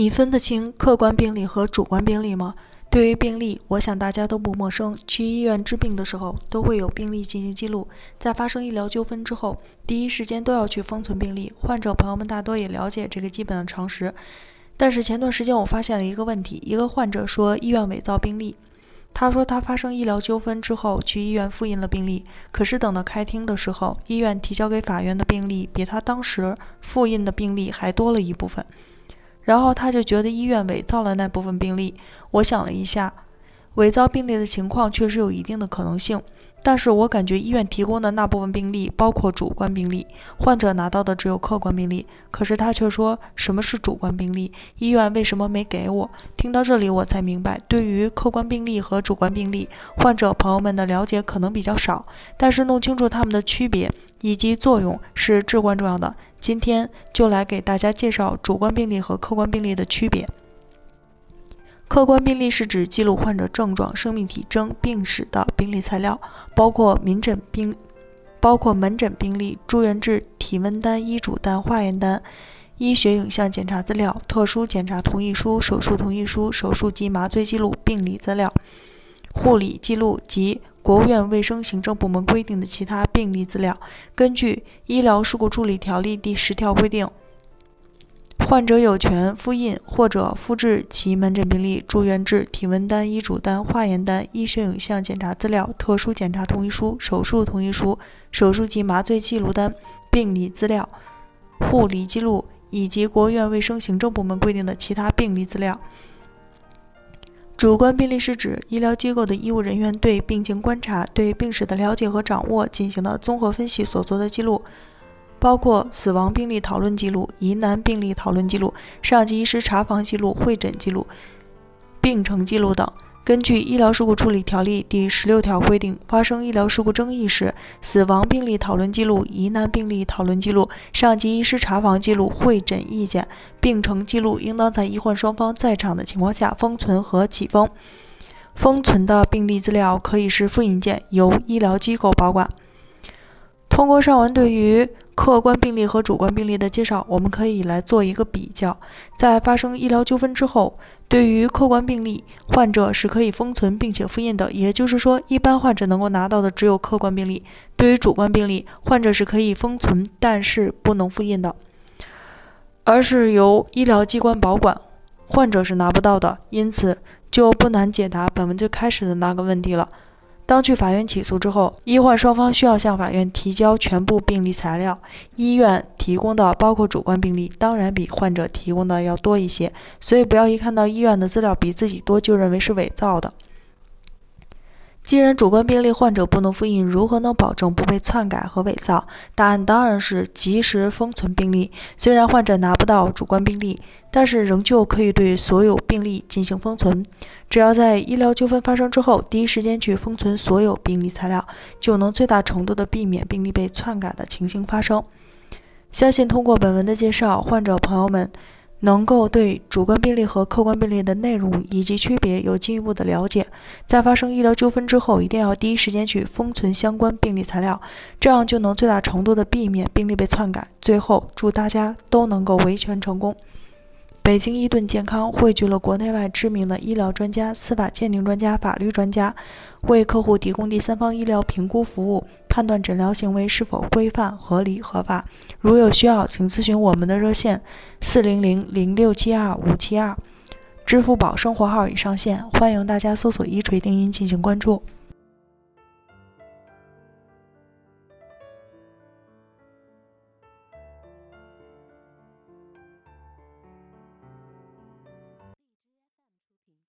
你分得清客观病例和主观病例吗？对于病例，我想大家都不陌生。去医院治病的时候，都会有病例进行记录。在发生医疗纠纷之后，第一时间都要去封存病例。患者朋友们大多也了解这个基本的常识。但是前段时间我发现了一个问题：一个患者说医院伪造病例。他说他发生医疗纠纷之后去医院复印了病例，可是等到开庭的时候，医院提交给法院的病例比他当时复印的病例还多了一部分。然后他就觉得医院伪造了那部分病例。我想了一下，伪造病例的情况确实有一定的可能性。但是我感觉医院提供的那部分病例包括主观病例，患者拿到的只有客观病例。可是他却说什么是主观病例？医院为什么没给我？听到这里我才明白，对于客观病例和主观病例，患者朋友们的了解可能比较少。但是弄清楚他们的区别以及作用是至关重要的。今天就来给大家介绍主观病例和客观病例的区别。客观病例是指记录患者症状、生命体征、病史的病历材料，包括门诊病、包括门诊病历、住院志、体温单、医嘱单、化验单、医学影像检查资料、特殊检查同意书、手术同意书、手术及麻醉记录、病理资料、护理记录及国务院卫生行政部门规定的其他病历资料。根据《医疗事故处理条例》第十条规定。患者有权复印或者复制其门诊病历、住院志、体温单、医嘱单、化验单、医学影像检查资料、特殊检查同意书、手术同意书、手术及麻醉记录单、病理资料、护理记录以及国务院卫生行政部门规定的其他病历资料。主观病例是指医疗机构的医务人员对病情观察、对病史的了解和掌握进行的综合分析所做的记录。包括死亡病例讨论记录、疑难病例讨论记录、上级医师查房记录、会诊记录、病程记录等。根据《医疗事故处理条例》第十六条规定，发生医疗事故争议时，死亡病例讨论记录、疑难病例讨论记录、上级医师查房记录、会诊意见、病程记录，应当在医患双方在场的情况下封存和启封。封存的病例资料可以是复印件，由医疗机构保管。通过上文对于客观病例和主观病例的介绍，我们可以来做一个比较。在发生医疗纠纷之后，对于客观病例，患者是可以封存并且复印的，也就是说，一般患者能够拿到的只有客观病例。对于主观病例，患者是可以封存，但是不能复印的，而是由医疗机关保管，患者是拿不到的。因此，就不难解答本文最开始的那个问题了。当去法院起诉之后，医患双方需要向法院提交全部病历材料。医院提供的包括主观病历，当然比患者提供的要多一些。所以不要一看到医院的资料比自己多就认为是伪造的。既然主观病例患者不能复印，如何能保证不被篡改和伪造？答案当然是及时封存病例。虽然患者拿不到主观病例，但是仍旧可以对所有病例进行封存。只要在医疗纠纷发生之后，第一时间去封存所有病历材料，就能最大程度的避免病例被篡改的情形发生。相信通过本文的介绍，患者朋友们。能够对主观病例和客观病例的内容以及区别有进一步的了解，在发生医疗纠纷之后，一定要第一时间去封存相关病例材料，这样就能最大程度的避免病例被篡改。最后，祝大家都能够维权成功。北京伊顿健康汇聚了国内外知名的医疗专家、司法鉴定专家、法律专家，为客户提供第三方医疗评估服务，判断诊疗行为是否规范、合理、合法。如有需要，请咨询我们的热线：四零零零六七二五七二，支付宝生活号已上线，欢迎大家搜索“一锤定音”进行关注。